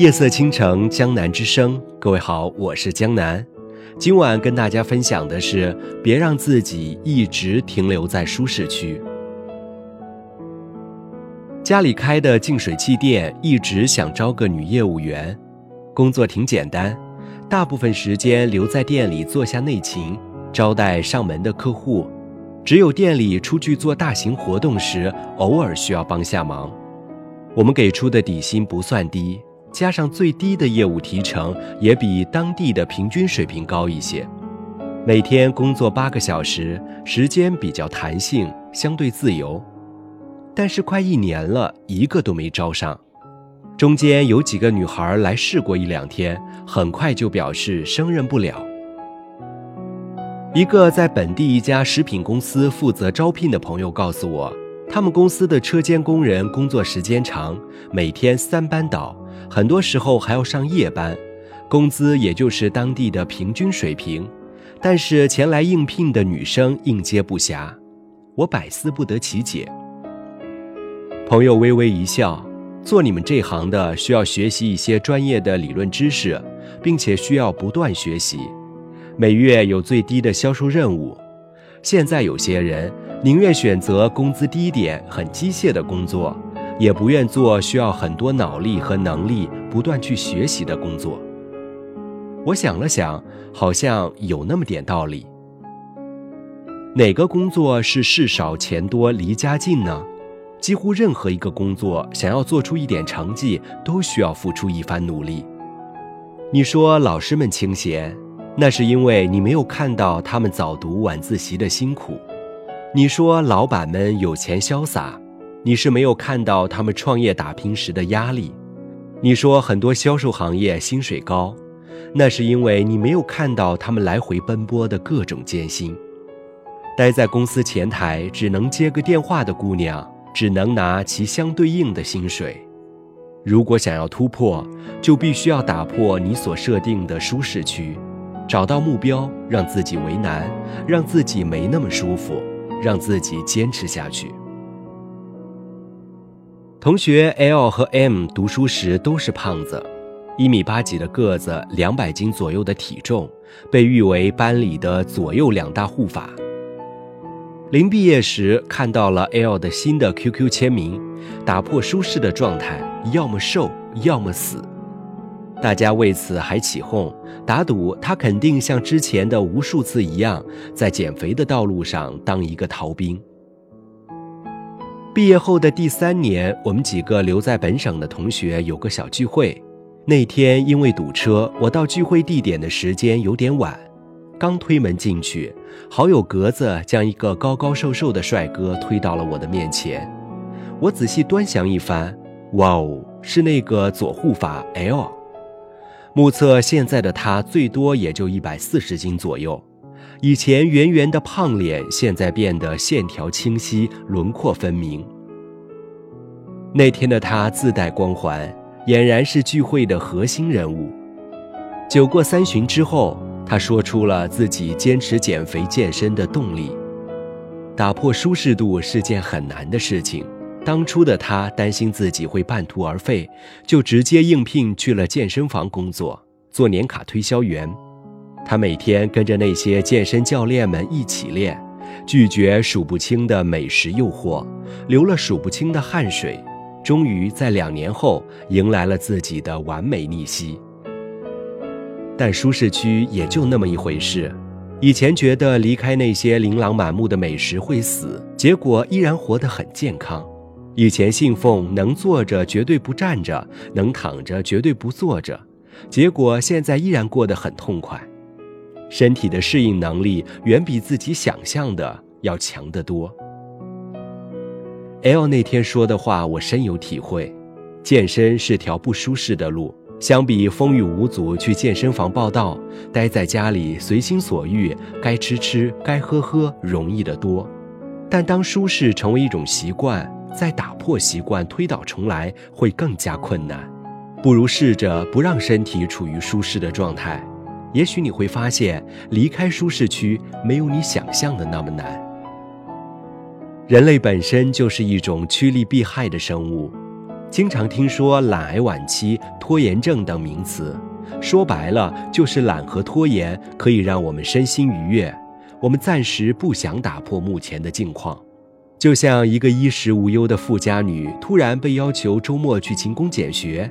夜色倾城，江南之声。各位好，我是江南。今晚跟大家分享的是，别让自己一直停留在舒适区。家里开的净水器店，一直想招个女业务员，工作挺简单，大部分时间留在店里做下内勤，招待上门的客户。只有店里出去做大型活动时，偶尔需要帮下忙。我们给出的底薪不算低。加上最低的业务提成，也比当地的平均水平高一些。每天工作八个小时，时间比较弹性，相对自由。但是快一年了，一个都没招上。中间有几个女孩来试过一两天，很快就表示胜任不了。一个在本地一家食品公司负责招聘的朋友告诉我，他们公司的车间工人工作时间长，每天三班倒。很多时候还要上夜班，工资也就是当地的平均水平，但是前来应聘的女生应接不暇，我百思不得其解。朋友微微一笑，做你们这行的需要学习一些专业的理论知识，并且需要不断学习，每月有最低的销售任务。现在有些人宁愿选择工资低点、很机械的工作。也不愿做需要很多脑力和能力不断去学习的工作。我想了想，好像有那么点道理。哪个工作是事少钱多离家近呢？几乎任何一个工作，想要做出一点成绩，都需要付出一番努力。你说老师们清闲，那是因为你没有看到他们早读晚自习的辛苦；你说老板们有钱潇洒。你是没有看到他们创业打拼时的压力。你说很多销售行业薪水高，那是因为你没有看到他们来回奔波的各种艰辛。待在公司前台只能接个电话的姑娘，只能拿其相对应的薪水。如果想要突破，就必须要打破你所设定的舒适区，找到目标，让自己为难，让自己没那么舒服，让自己坚持下去。同学 L 和 M 读书时都是胖子，一米八几的个子，两百斤左右的体重，被誉为班里的左右两大护法。临毕业时看到了 L 的新的 QQ 签名，打破舒适的状态，要么瘦，要么死。大家为此还起哄，打赌他肯定像之前的无数次一样，在减肥的道路上当一个逃兵。毕业后的第三年，我们几个留在本省的同学有个小聚会。那天因为堵车，我到聚会地点的时间有点晚。刚推门进去，好友格子将一个高高瘦瘦的帅哥推到了我的面前。我仔细端详一番，哇哦，是那个左护法 L。目测现在的他最多也就一百四十斤左右。以前圆圆的胖脸，现在变得线条清晰，轮廓分明。那天的他自带光环，俨然是聚会的核心人物。酒过三巡之后，他说出了自己坚持减肥健身的动力。打破舒适度是件很难的事情，当初的他担心自己会半途而废，就直接应聘去了健身房工作，做年卡推销员。他每天跟着那些健身教练们一起练，拒绝数不清的美食诱惑，流了数不清的汗水，终于在两年后迎来了自己的完美逆袭。但舒适区也就那么一回事，以前觉得离开那些琳琅满目的美食会死，结果依然活得很健康；以前信奉能坐着绝对不站着，能躺着绝对不坐着，结果现在依然过得很痛快。身体的适应能力远比自己想象的要强得多。L 那天说的话我深有体会，健身是条不舒适的路，相比风雨无阻去健身房报道，待在家里随心所欲，该吃吃，该喝喝，容易得多。但当舒适成为一种习惯，再打破习惯，推倒重来会更加困难。不如试着不让身体处于舒适的状态。也许你会发现，离开舒适区没有你想象的那么难。人类本身就是一种趋利避害的生物，经常听说懒癌晚期、拖延症等名词，说白了就是懒和拖延可以让我们身心愉悦。我们暂时不想打破目前的境况，就像一个衣食无忧的富家女突然被要求周末去勤工俭学，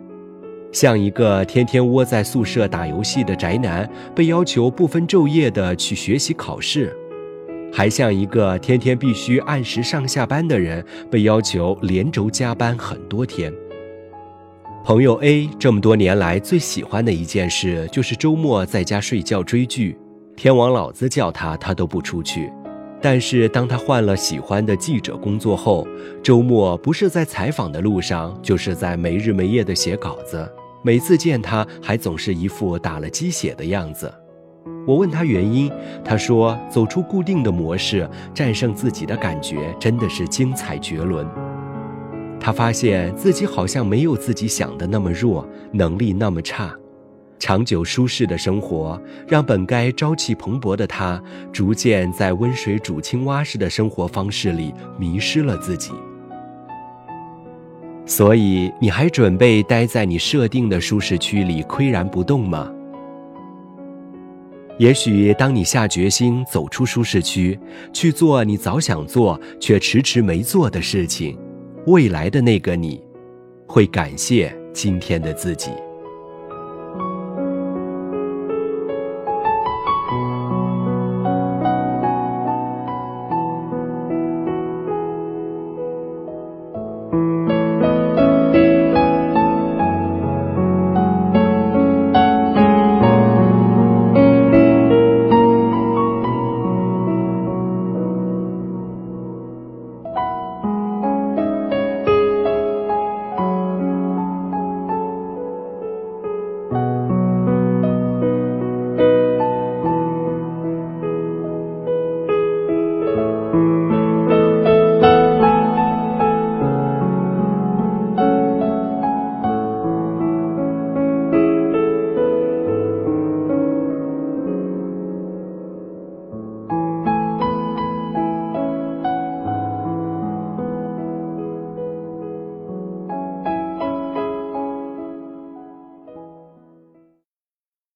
像一个天天窝在宿舍打游戏的宅男被要求不分昼夜的去学习考试。还像一个天天必须按时上下班的人，被要求连轴加班很多天。朋友 A 这么多年来最喜欢的一件事，就是周末在家睡觉追剧，天王老子叫他，他都不出去。但是当他换了喜欢的记者工作后，周末不是在采访的路上，就是在没日没夜的写稿子。每次见他，还总是一副打了鸡血的样子。我问他原因，他说：“走出固定的模式，战胜自己的感觉真的是精彩绝伦。”他发现自己好像没有自己想的那么弱，能力那么差。长久舒适的生活，让本该朝气蓬勃的他，逐渐在温水煮青蛙式的生活方式里迷失了自己。所以，你还准备待在你设定的舒适区里岿然不动吗？也许当你下决心走出舒适区，去做你早想做却迟迟没做的事情，未来的那个你，会感谢今天的自己。